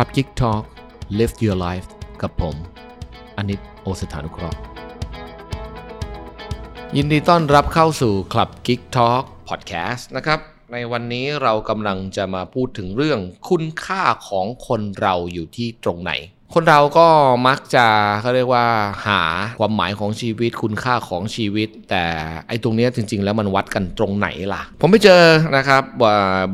Club Geek Talk Live Your Life กับผม อนิตโอสถานุเคราะห์ ยินดีต้อนรับเข้าสู่ Club Geek Talk Podcast นะครับ ในวันนี้เรากำลังจะมาพูดถึงเรื่องคุณค่าของคนเราอยู่ที่ตรงไหน คนเราก็มักจะเขาเรียกว่าหาความหมายของชีวิตคุณค่าของชีวิต แต่ไอ้ตรงนี้จริง ๆ แล้วมันวัดกันตรงไหนล่ะ ผมไปเจอนะครับ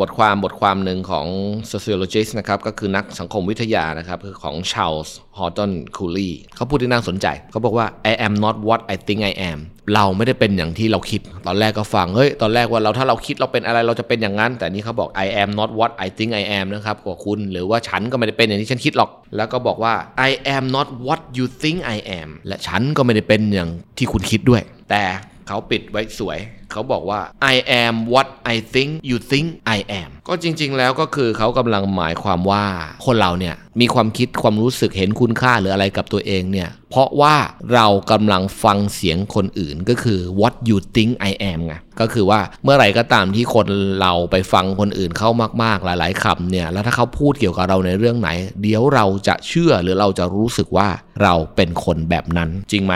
บทความบทความหนึ่งของ sociologist นะครับก็คือนักสังคมวิทยานะครับคือของ Charles Horton Cooley เขาพูดที่น่าสนใจ เขาบอกว่า I am not what I think I am เราไม่ได้เป็นอย่างที่เราคิด ตอนแรกก็ฟัง เฮ้ย ตอนแรกว่าเราถ้าเราคิดเราเป็นอะไรเราจะเป็นอย่างนั้น แต่นี่เขาบอก I am not what I think I am นะครับกว่าคุณ หรือว่าฉันก็ไม่ได้เป็นอย่างที่ฉันคิดหรอก แล้วก็บอกว่า I am not what you think I am และฉันก็ไม่ได้เป็นอย่างที่คุณคิดด้วย แต่เขาปิดไว้สวยเขาบอกว่า I am what I think you think I am ก็จริง ๆ แล้วก็คือเขากำลังหมายความว่าคนเราเนี่ยมีความคิดความรู้สึกเห็นคุณค่าหรืออะไรกับตัวเองเนี่ย เพราะว่าเรากำลังฟังเสียงคนอื่นก็คือ what you think I am ไงก็คือว่าเมื่อไหร่ก็ตามที่คนเราไปฟังคนอื่นเข้ามากๆหลาย ๆคำเนี่ย แล้วถ้าเขาพูดเกี่ยวกับเราในเรื่องไหน เดี๋ยวเราจะเชื่อหรือเราจะรู้สึกว่าเราเป็นคนแบบนั้นจริงไหม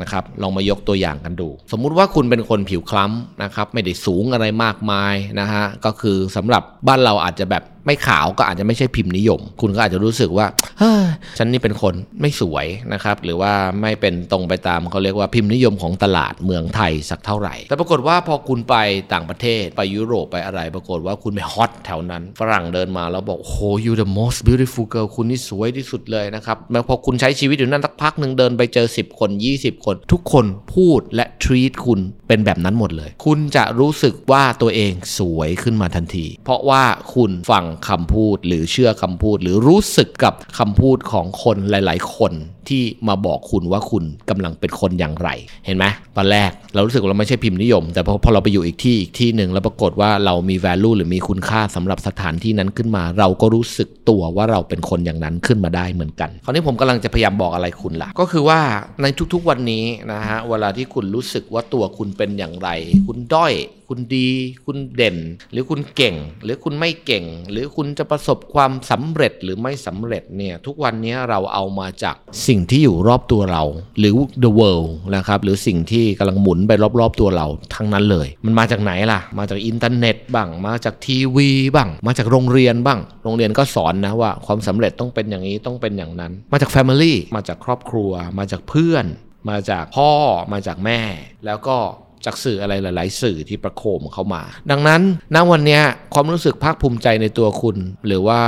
นะครับลองมายกตัวอย่างกันดู สมมุติว่าคุณเป็นคนผิวคล้ำนะครับไม่ได้สูงอะไรมากมายนะฮะก็คือสำหรับบ้านเราอาจจะแบบไม่ขาวก็อาจจะไม่ใช่พิมพ์นิยม คุณก็อาจจะรู้สึกว่าเฮ้ยฉันนี่เป็นคนไม่สวยนะครับ หรือว่าไม่เป็นตรงไปตามเขาเรียกว่าพิมพ์นิยมของตลาดเมืองไทยสักเท่าไหร่ แต่ปรากฏว่าพอคุณไปต่างประเทศไปยุโรปไปอะไร ปรากฏว่าคุณไปฮอตแถวนั้น ฝรั่งเดินมาแล้วบอกโอ้โห you the most beautiful girl คุณนี่สวยที่สุดเลยนะครับแล้วพอคุณใช้ชีวิตอยู่นั่นสักพักหนึ่งเดินไปเจอ 10 คน 20 คน ทุกคนพูดและ treat คุณเป็นแบบนั้นหมดเลย คุณจะรู้สึกว่าตัวเองสวยขึ้นมาทันที เพราะว่าคุณฟังคำพูดหรือเชื่อคำพูด หรือรู้สึกกับคำพูดของคนหลาย ๆ คนที่มาบอกคุณว่าคุณกำลังเป็นคนอย่างไร เห็นไหมตอนแรกเรารู้สึกว่าเราไม่ใช่พิมพ์นิยม แต่พอพอเราไปอยู่อีกที่อีกที่หนึ่งแล้วปรากฏว่าเรามี value หรือมีคุณค่าสำหรับสถานที่นั้นขึ้นมา เราก็รู้สึกตัวว่าเราเป็นคนอย่างนั้นขึ้นมาได้เหมือนกัน คราวนี้ผมกำลังจะพยายามบอกอะไรคุณล่ะ ก็คือว่าในทุกๆวันนี้นะฮะเวลาที่คุณรู้สึกว่าตัวคุณเป็นอย่างไร คุณด้อย คุณดี คุณเด่น หรือคุณเก่ง หรือคุณไม่เก่งหรืือคุณจะประสบความสำเร็จหรือไม่สำเร็จเนี่ยทุกวันนี้เราเอามาจากสิ่งที่อยู่รอบตัวเรา หรือ the world นะครับหรือสิ่งที่กำลังหมุนไปรอบๆตัวเราทั้งนั้นเลย มันมาจากไหนล่ะ มาจากอินเทอร์เน็ตบ้างมาจากทีวีบ้างมาจากโรงเรียนบ้าง โรงเรียนก็สอนนะว่าความสำเร็จต้องเป็นอย่างนี้ต้องเป็นอย่างนั้น มาจาก Family มาจากครอบครัว มาจากเพื่อน มาจากพ่อมาจากแม่ แล้วก็ จากสื่ออะไรหลาย ๆ สื่อที่ประโคมเข้ามา ดังนั้นณวันนี้ความรู้สึกภาคภูมิใจในตัวคุณ หรือว่า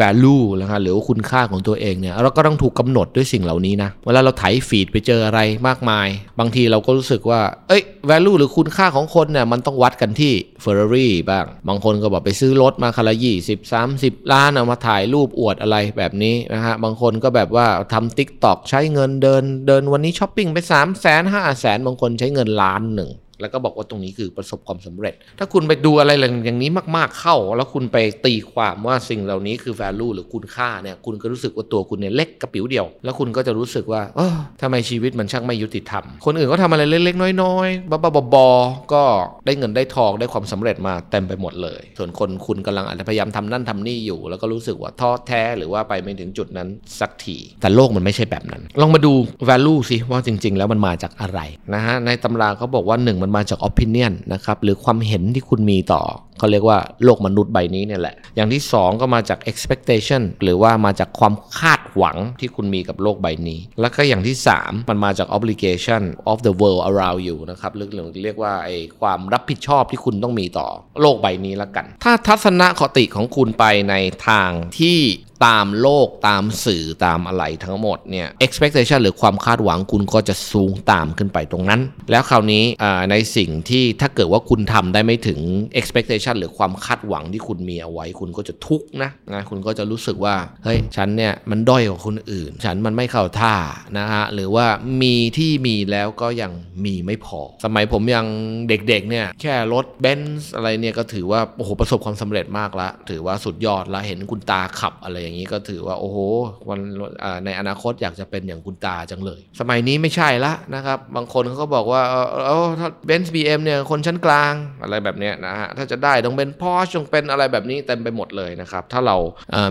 value นะคะหรือว่าคุณค่าของตัวเองเนี่ยเราก็ต้องถูกกำหนดด้วยสิ่งเหล่านี้นะเวลาเราไถฟีดไปเจออะไรมากมาย บางทีเราก็รู้สึกว่าเอ้ย value หรือคุณค่าของคนเนี่ยมันต้องวัดกันที่ Ferrari บ้าง บางคนก็บอกไปซื้อรถมาคันละ20 30ล้านเอามาถ่ายรูปอวดอะไรแบบนี้นะฮะบางคนก็แบบว่าทำ t ิ k t o k ใช้เงินเดินเดินวันนี้ช้อปปิ้งไป3 0 0 0 0 0 5 0 0 0 0บางคนใช้เงินล้านหนึ่ง แล้วก็บอกว่าตรงนี้คือประสบความสำเร็จ ถ้าคุณไปดูอะไรอย่างนี้มากๆเข้า แล้วคุณไปตีความว่าสิ่งเหล่านี้คือ value หรือคุณค่าเนี่ยคุณก็รู้สึกว่าตัวคุณเนี่ยเล็กกระปิ๋วเดียว แล้วคุณก็จะรู้สึกว่าเออทำไมชีวิตมันช่างไม่ยุติธรรม คนอื่นก็ทำอะไรเล็กๆ น้อยๆบ้าๆบอๆก็ได้เงินได้ทองได้ความสำเร็จมาเต็มไปหมดเลย ส่วนคนคุณกำลังอาจจะพยายามทำนั่นทำนี่อยู่ แล้วก็รู้สึกว่าท้อแท้หรือว่าไปไม่ถึงจุดนั้นสักทีแต่โลกมันไม่ใช่แบบนั้น ลองมาดู value สิว่าจริง ๆ แล้วมันมาจากอะไรนะฮะในตำราเขาบอกว่าหนึ่งมันมาจาก opinion นะครับหรือความเห็นที่คุณมีต่อ เขาเรียกว่าโลกมนุษย์ใบนี้เนี่ยแหละ อย่างที่ 2 ก็มาจาก expectation หรือว่ามาจากความคาดหวังที่คุณมีกับโลกใบนี้ แล้วก็อย่างที่ 3 มันมาจาก obligation of the world around you นะครับหรือเรียกว่าไอ้ความรับผิดชอบที่คุณต้องมีต่อโลกใบนี้ละกัน ถ้าทัศนคติของคุณไปในทางที่ตามโลกตามสื่อตามอะไรทั้งหมดเนี่ย expectation หรือความคาดหวังคุณก็จะสูงตามขึ้นไปตรงนั้น แล้วคราวนี้ในสิ่งที่ถ้าเกิดว่าคุณทำได้ไม่ถึง expectation หรือความคาดหวังที่คุณมีเอาไว้ คุณก็จะทุกข์นะนะคุณก็จะรู้สึกว่าเฮ้ยฉันเนี่ยมันด้อยกว่าคนอื่น ฉันมันไม่เข้าท่านะฮะหรือว่ามีที่มีแล้วก็ยังมีไม่พอ สมัยผมยังเด็กๆเนี่ยแค่รถเบนซ์อะไรเนี่ยก็ถือว่าโอ้โหประสบความสำเร็จมากละถือว่าสุดยอดละเห็นคุณตาขับอะไรอย่างนี้ก็ถือว่าโอ้โหวันในอนาคตอยากจะเป็นอย่างคุณตาจังเลย สมัยนี้ไม่ใช่ละนะครับบางคนเขาก็บอกว่าเออถ้าเบนซ์บีเอ็มเนี่ยคนชั้นกลางอะไรแบบเนี้ยนะฮะถ้าจะได้ต้องเป็นพอชต้องเป็นอะไรแบบนี้เต็มไปหมดเลยนะครับ ถ้าเรา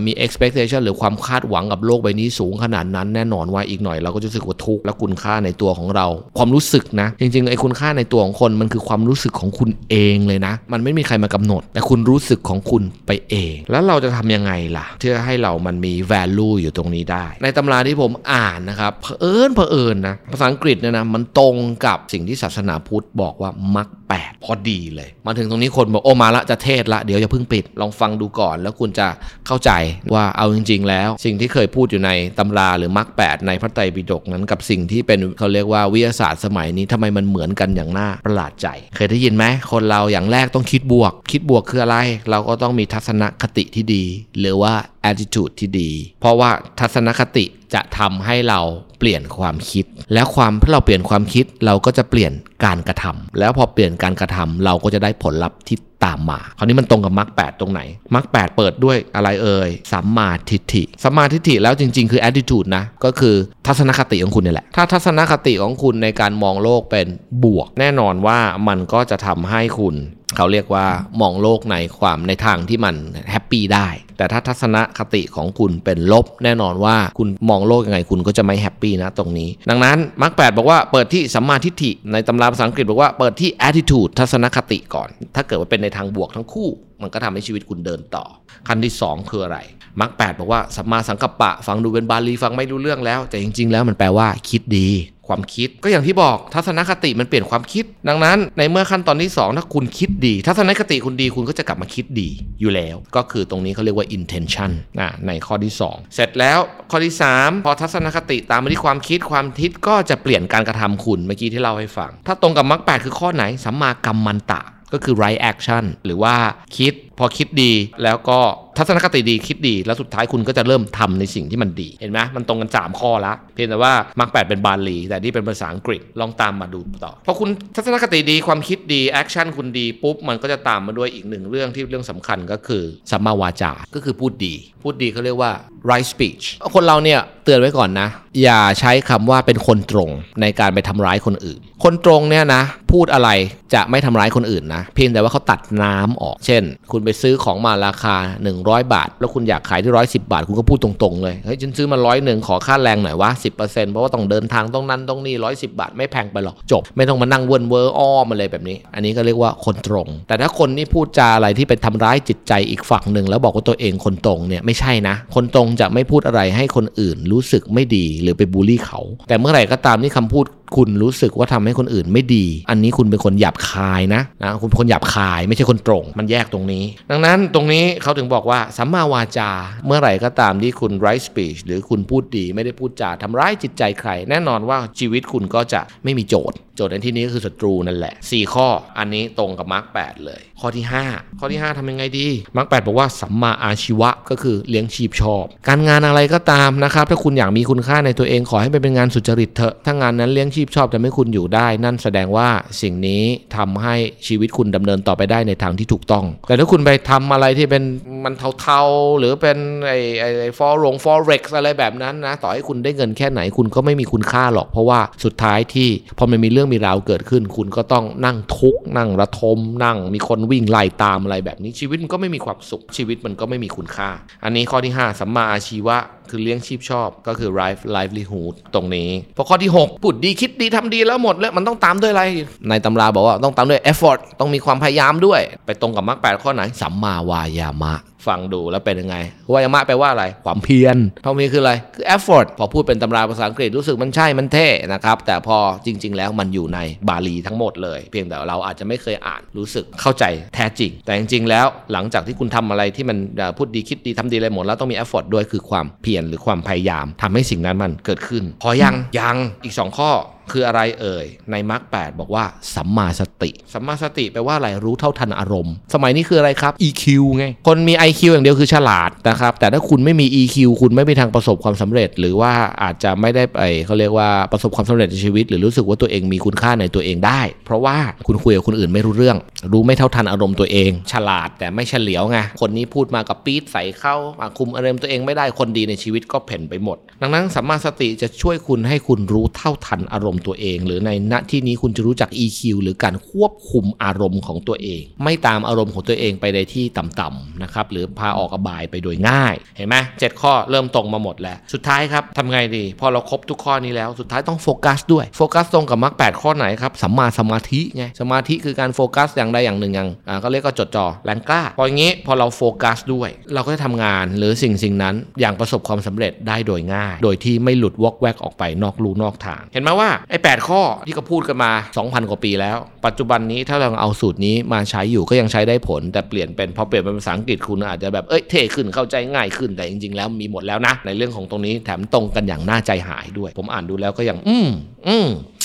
มี expectation หรือความคาดหวังกับโลกใบนี้สูงขนาดนั้นแน่นอนว่าอีกหน่อยเราก็จะรู้สึกว่าทุกข์และคุณค่าในตัวของเรา ความรู้สึกนะ จริงๆไอ้คุณค่าในตัวของคนมันคือความรู้สึกของคุณเองเลยนะ มันไม่มีใครมากำหนด แต่คุณรู้สึกของคุณไปเอง แล้วเราจะทำยังไงล่ะเพื่อให้เรามันมี value อยู่ตรงนี้ได้ ในตำราที่ผมอ่านนะครับเผอิญเผอิญนะภาษาอังกฤษเนี่ยนะมันตรงกับสิ่งที่ศาสนาพุทธบอกว่ามักแปดพอดีเลย มาถึงตรงนี้คนบอกโอ้มาละจะเทศละเดี๋ยวอย่าเพิ่งปิดลองฟังดูก่อน แล้วคุณจะเข้าใจว่าเอาจริง ๆ แล้ว สิ่งที่เคยพูดอยู่ในตำราหรือมักแปดในพระไตรปิฎกนั้นกับสิ่งที่เป็นเขาเรียกว่าวิทยาศาสตร์สมัยนี้ทำไมมันเหมือนกันอย่างน่าประหลาดใจ เคยได้ยินไหมคนเราอย่างแรกต้องคิดบวก คิดบวกคืออะไร เราก็ต้องมีทัศนคติที่ดี หรือว่า attitude ที่ดี เพราะว่าทัศนคติ จะทำให้เราเปลี่ยนความคิด และความที่เราเปลี่ยนความคิดเราก็จะเปลี่ยนการกระทำแล้วพอเปลี่ยนการกระทำเราก็จะได้ผลลัพธ์ที่ตามมา คราวนี้มันตรงกับมรรคแตรงไหนมรรคแเปิดด้วยอะไรเอ่ยสัมมาทิฏฐิสัมมาทิฏฐิแล้วจริง ๆ คือ attitude นะ ก็คือทัศนคติของคุณนี่แหละ ถ้าทัศนคติของคุณในการมองโลกเป็นบวก แน่นอนว่ามันก็จะทำให้คุณเขาเรียกว่ามองโลกในความในทางที่มัน happy ได้ แต่ถ้าทัศนคติของคุณเป็นลบ แน่นอนว่าคุณมองโลกยังไงคุณก็จะไม่ happy นะตรงนี้ ดังนั้นมรรคแปดบอกว่าเปิดที่สัมมาทิฏฐิในตำราภาษาอังกฤษบอกว่าเปิดที่ attitude ทัศนคติก่อน ถ้าเกิดว่าเป็นในทางบวกทั้งคู่ มันก็ทำให้ชีวิตคุณเดินต่อ ขั้นที่ 2 คืออะไรมรรคแปดบอกว่าสัมมาสังกัปปะ ฟังดูเป็นบาลีฟังไม่รู้เรื่องแล้ว แต่จริง ๆ แล้วมันแปลว่าคิดดีความคิดก็อย่างที่บอกทัศนคติมันเปลี่ยนความคิด ดังนั้นในเมื่อขั้นตอนที่ 2 ถ้าคุณคิดดี ทัศนคติคุณดีคุณก็จะกลับมาคิดดีอยู่แล้ว ก็คือตรงนี้เขาเรียกว่า intention นะในข้อที่ 2 เสร็จแล้วข้อที่ 3 พอทัศนคติตามมาที่ความคิดความคิดก็จะเปลี่ยนการกระทำคุณเมื่อกี้ที่เล่าให้ฟัง ถ้าตรงกับมรรคแคือข้อไหนสัมมากรรมันตะ ก็คือ right action หรือว่าคิด พอคิดดีแล้วก็ทัศนคติดีคิดดี แล้วสุดท้ายคุณก็จะเริ่มทำในสิ่งที่มันดี เห็นไหมมันตรงกัน 3 ข้อละ เพียงแต่ว่ามรรคแปดเป็นบาลี แต่นี่เป็นภาษาอังกฤษลองตามมาดูต่อพอคุณทัศนคติดีความคิดดี action คุณดีปุ๊บ มันก็จะตามมาด้วยอีกหนึ่งเรื่องที่เรื่องสำคัญก็คือสัมมาวาจา ก็คือพูดดี พูดดีเขาเรียกว่า right speech คนเราเนี่ยเตือนไว้ก่อนนะ อย่าใช้คำว่าเป็นคนตรงในการไปทำร้ายคนอื่น คนตรงเนี่ยนะ พูดอะไรจะไม่ทำร้ายคนอื่นนะ เพียงแต่ว่าเขาตัดน้ำออก เช่น คุณไปซื้อของมาราคา 100 บาท แล้วคุณอยากขายที่ร้อยสิบบาท คุณก็พูดตรงๆเลยเฮ้ยฉันซื้อมาร้อยหนึ่งขอค่าแรงหน่อยวะสิเพราะว่าต้องเดินทางต้องนั้นต้องนี่ร้อยสิบบาท ไม่แพงไปหรอกจบ ไม่ต้องมานั่งเวิ่นเว้ออ้อมมาเลยแบบนี้ อันนี้ก็เรียกว่าคนตรง แต่ถ้าคนนี่พูดจาอะไรที่ไปทำร้ายจิตใจอีกฝั่งหนึ่งแล้วบอกว่าตัวเองคนตรงเนี่ยไม่ใช่นะ คนตรงจะไม่พูดอะไรให้คนอื่นรู้สึกไม่ดีหรือไปบูลลี่เขา แต่เมื่อไหร่ก็ตามที่คำพูด คุณรู้สึกว่าทำให้คนอื่นไม่ดี อันนี้คุณเป็นคนหยาบคายนะนะคุณเป็นคนหยาบคายไม่ใช่คนตรง มันแยกตรงนี้ ดังนั้นตรงนี้เขาถึงบอกว่าสัมมาวาจา เมื่อไหร่ก็ตามที่คุณ right speech หรือคุณพูดดีไม่ได้พูดจาทำร้ายจิตใจใคร แน่นอนว่าชีวิตคุณก็จะไม่มีโจทก์ โจทก์ในที่นี้ก็คือศัตรูนั่นแหละ 4 ข้ออันนี้ตรงกับมรรค8เลย ข้อที่ 5 ข้อที่ 5ทำยังไงดีมรรค8บอกว่าสัมมาอาชีวะก็คือเลี้ยงชีพชอบ การงานอะไรก็ตามนะครับถ้าคุณอยากมีคุณค่าในตัวเองขอให้เป็นงานสุจริตเถอะถ้างานนั้นเลี้ยงชีพชอบจะไม่คุณอยู่ได้ นั่นแสดงว่าสิ่งนี้ทำให้ชีวิตคุณดำเนินต่อไปได้ในทางที่ถูกต้อง แต่ถ้าคุณไปทำอะไรที่เป็นมันเทาๆ หรือเป็นไอ้ไอ้ฟอร์รงฟอร์เร็กอะไรแบบนั้นนะต่อให้คุณได้เงินแค่ไหนคุณก็ไม่มีคุณค่าหรอก เพราะว่าสุดท้ายที่พอมันมีเรื่องมีราวเกิดขึ้น คุณก็ต้องนั่งทุกข์นั่งระทม นั่งมีคนวิ่งไล่ตามอะไรแบบนี้ชีวิตมันก็ไม่มีความสุขชีวิตมันก็ไม่มีคุณค่า อันนี้ข้อที่ 5สัมมาอาชีวะ คือเลี้ยงชีพชอบ ก็คือ life livelihood ตรงนี้พอข้อที่ 6 พูดดีคิดดีทำดีแล้วหมดแล้วมันต้องตามด้วยอะไร ในตำราบอกว่าต้องตามด้วย effort ต้องมีความพยายามด้วย ไปตรงกับมรรคแปดข้อไหนสัมมาวายามะฟังดูแล้วเป็นยังไงวายามะแปลว่าอะไร ความเพียรเท่านี้คืออะไร คือ effort พอพูดเป็นตำราภาษาอังกฤษรู้สึกมันใช่ มันเท่นะครับ แต่พอจริง ๆ แล้วมันอยู่ในบาลีทั้งหมดเลย เพียงแต่เราอาจจะไม่เคยอ่านรู้สึกเข้าใจแท้จริง แต่จริง ๆ แล้วหลังจากที่คุณทำอะไรที่มันพูดดีคิดดีทำดีอะไรหมดแล้วต้องมี effort ด้วยคือความเพียรหรือความพยายามทำให้สิ่งนั้นมันเกิดขึ้น พอยังยังอีก 2 ข้อ คืออะไรเอ่ย ในมรรคแบอกว่าสัมมาสติ สัมมาสติแปลว่าอะไรรู้เท่าทันอารมณ์ สมัยนี้คืออะไรครับ EQ ไง คนมี IQ อย่างเดียวคือฉลาดนะครับ แต่ถ้าคุณไม่มี EQ คุณไม่มีทางประสบความสำเร็จ หรือว่าอาจจะไม่ได้ไปเขาเรียกว่าประสบความสำเร็จในชีวิต หรือรู้สึกว่าตัวเองมีคุณค่าในตัวเองได้ เพราะว่าคุณคุยกับคนอื่นไม่รู้เรื่อง รู้ไม่เท่าทันอารมณ์ตัวเอง ฉลาดแต่ไม่เฉลียวไงคนนี้พูดมากับปี๊ดใส่เข้าคุมอารมณ์ตัวเองไม่ได้คนดีในชีวิตก็เพ่นไปหมด ดังนั้นสัมมาสติจะช่วยคุณให้คุณรู้เท่าทันอารมณ์ณ์ตัวเอง หรือในณที่นี้คุณจะรู้จัก EQ หรือการควบคุมอารมณ์ของตัวเอง ไม่ตามอารมณ์ของตัวเองไปในที่ต่ำๆนะครับหรือพาออกอบายไปโดยง่าย เห็นไหมเจ็ดข้อเริ่มตรงมาหมดแล้ว สุดท้ายครับทำไงดี พอเราครบทุกข้อนี้แล้วสุดท้ายต้องโฟกัสด้วยโฟกัสตรงกับมรรคแข้อไหนครับสัมมาสมาธิไงสมาธิคือการโฟกัสอย่างใดอย่างหนึ่งอย่างอ่าก็เรียกก็จดจ่อแรงกล้าพออย่างนี้พอเราโฟกัสด้วย เราก็จะทำงานหรือสิ่งสิ่งนั้นอย่างประสบความสำเร็จได้โดยง่าย โดยที่ไม่หลุดวอกแวกออกไปนอกลูนอกทาง เห็นไหมว่าไอ้แข้อที่เขาพูดกันมา 2,000 กว่าปีแล้ว ปัจจุบันนี้ถ้าเราเอาสูตรนี้มาใช้อยู่ก็ยังใช้ได้ผล แต่เปลี่ยนเป็นพอเปลี่ยนเป็นภาษาอังกฤษคุณอาจจะแบบเอ้ยเท่ขึ้นเข้าใจง่ายขึ้นแต่จริง ๆ แล้วมีหมดแล้วนะ ในเรื่องของตรงนี้แถมตรงกันอย่างน่าใจหายด้วย ผมอ่านดูแล้วก็ยังอืมอืมอืม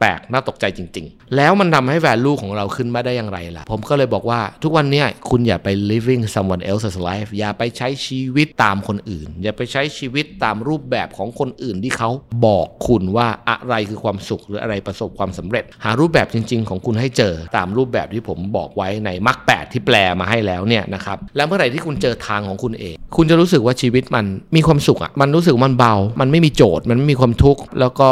แปลกน่าตกใจจริง ๆ แล้วมันทำให้ value ของเราขึ้นมาได้อย่างไรล่ะ ผมก็เลยบอกว่าทุกวันนี้คุณอย่าไป living someone else's life อย่าไปใช้ชีวิตตามคนอื่น อย่าไปใช้ชีวิตตามรูปแบบของคนอื่นที่เขาบอกคุณว่าอะไรคือความสุขหรืออะไรประสบความสำเร็จ หารูปแบบจริง ๆ ของคุณให้เจอตามรูปแบบที่ผมบอกไว้ในมรรคแที่แปลมาให้แล้วเนี่ยนะครับแล้วเมื่อไหร่ที่คุณเจอทางของคุณเอง คุณจะรู้สึกว่าชีวิตมันมีความสุขอะมันรู้สึกมันเบา มันไม่มีโจทก์มันไม่มีความทุกข์แล้วก็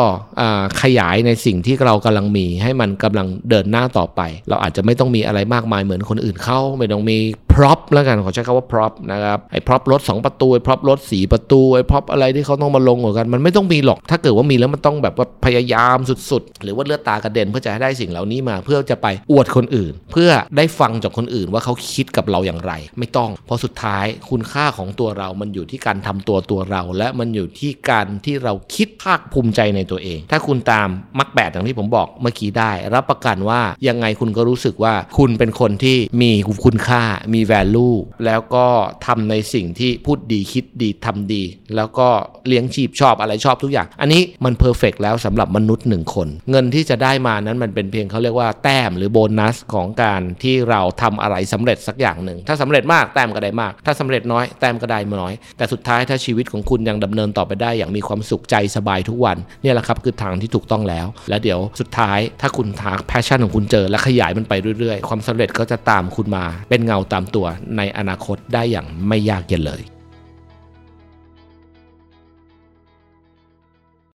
ขยายในสิ่งที่เรากำลังมีให้มันกำลังเดินหน้าต่อไป เราอาจจะไม่ต้องมีอะไรมากมายเหมือนคนอื่นเขาไม่ต้องมี prop แล้วกันขอใช้คำว่า prop นะครับไอ้ prop รถ 2 ประตูไอ้ prop รถสี่ประตูไอ้ prop อะไรที่เขาต้องมาลงกัน มันไม่ต้องมีหรอก ถ้าเกิดว่ามีแล้วมันต้องแบบว่าพยายามสุดๆ หรือว่าเลือดตากระเด็นเพื่อจะให้ได้สิ่งเหล่านี้มา เพื่อจะไปอวดคนอื่น เพื่อได้ฟังจากคนอื่นว่าเขาคิดกับเราอย่างไร ไม่ต้อง เพราะสุดท้ายคุณค่าของตัวเรา มันอยู่ที่การทำตัวตัวเรา และมันอยู่ที่การที่เราคิดภาคภูมิใจในตัวเอง ถ้าคุณตามมักแปดอย่างที่ผมบอกเมื่อกี้ได้ รับประกันว่ายังไงคุณก็รู้สึกว่าคุณเป็นคนที่มีคุณค่ามี value แล้วก็ทำในสิ่งที่พูดดีคิดดีทำดี แล้วก็เลี้ยงชีพชอบอะไรชอบทุกอย่าง อันนี้มันเพอร์เฟกแล้วสำหรับมนุษย์หนึ่งคน เงินที่จะได้มานั้นมันเป็นเพียงเขาเรียกว่าแต้มหรือโบนัสของการที่เราทำอะไรสำเร็จสักอย่างหนึ่ง ถ้าสำเร็จมากแต้มก็ได้มาก ถ้าสำเร็จน้อยแต้มก็ได้น้อย แต่สุดท้ายถ้าชีวิตของคุณยังดำเนินต่อไปได้อย่างมีความสุขใจสบายทุกวันนี่แหละครับคือทางที่ถูกต้องแล้ว และเดี๋ยวสุดท้ายถ้าคุณหา passion ของคุณเจอและขยายมันไปเรื่อยๆ ความสำเร็จก็จะตามคุณมา เป็นเงาตามตัวในอนาคตได้อย่างไม่ยากเย็นเลย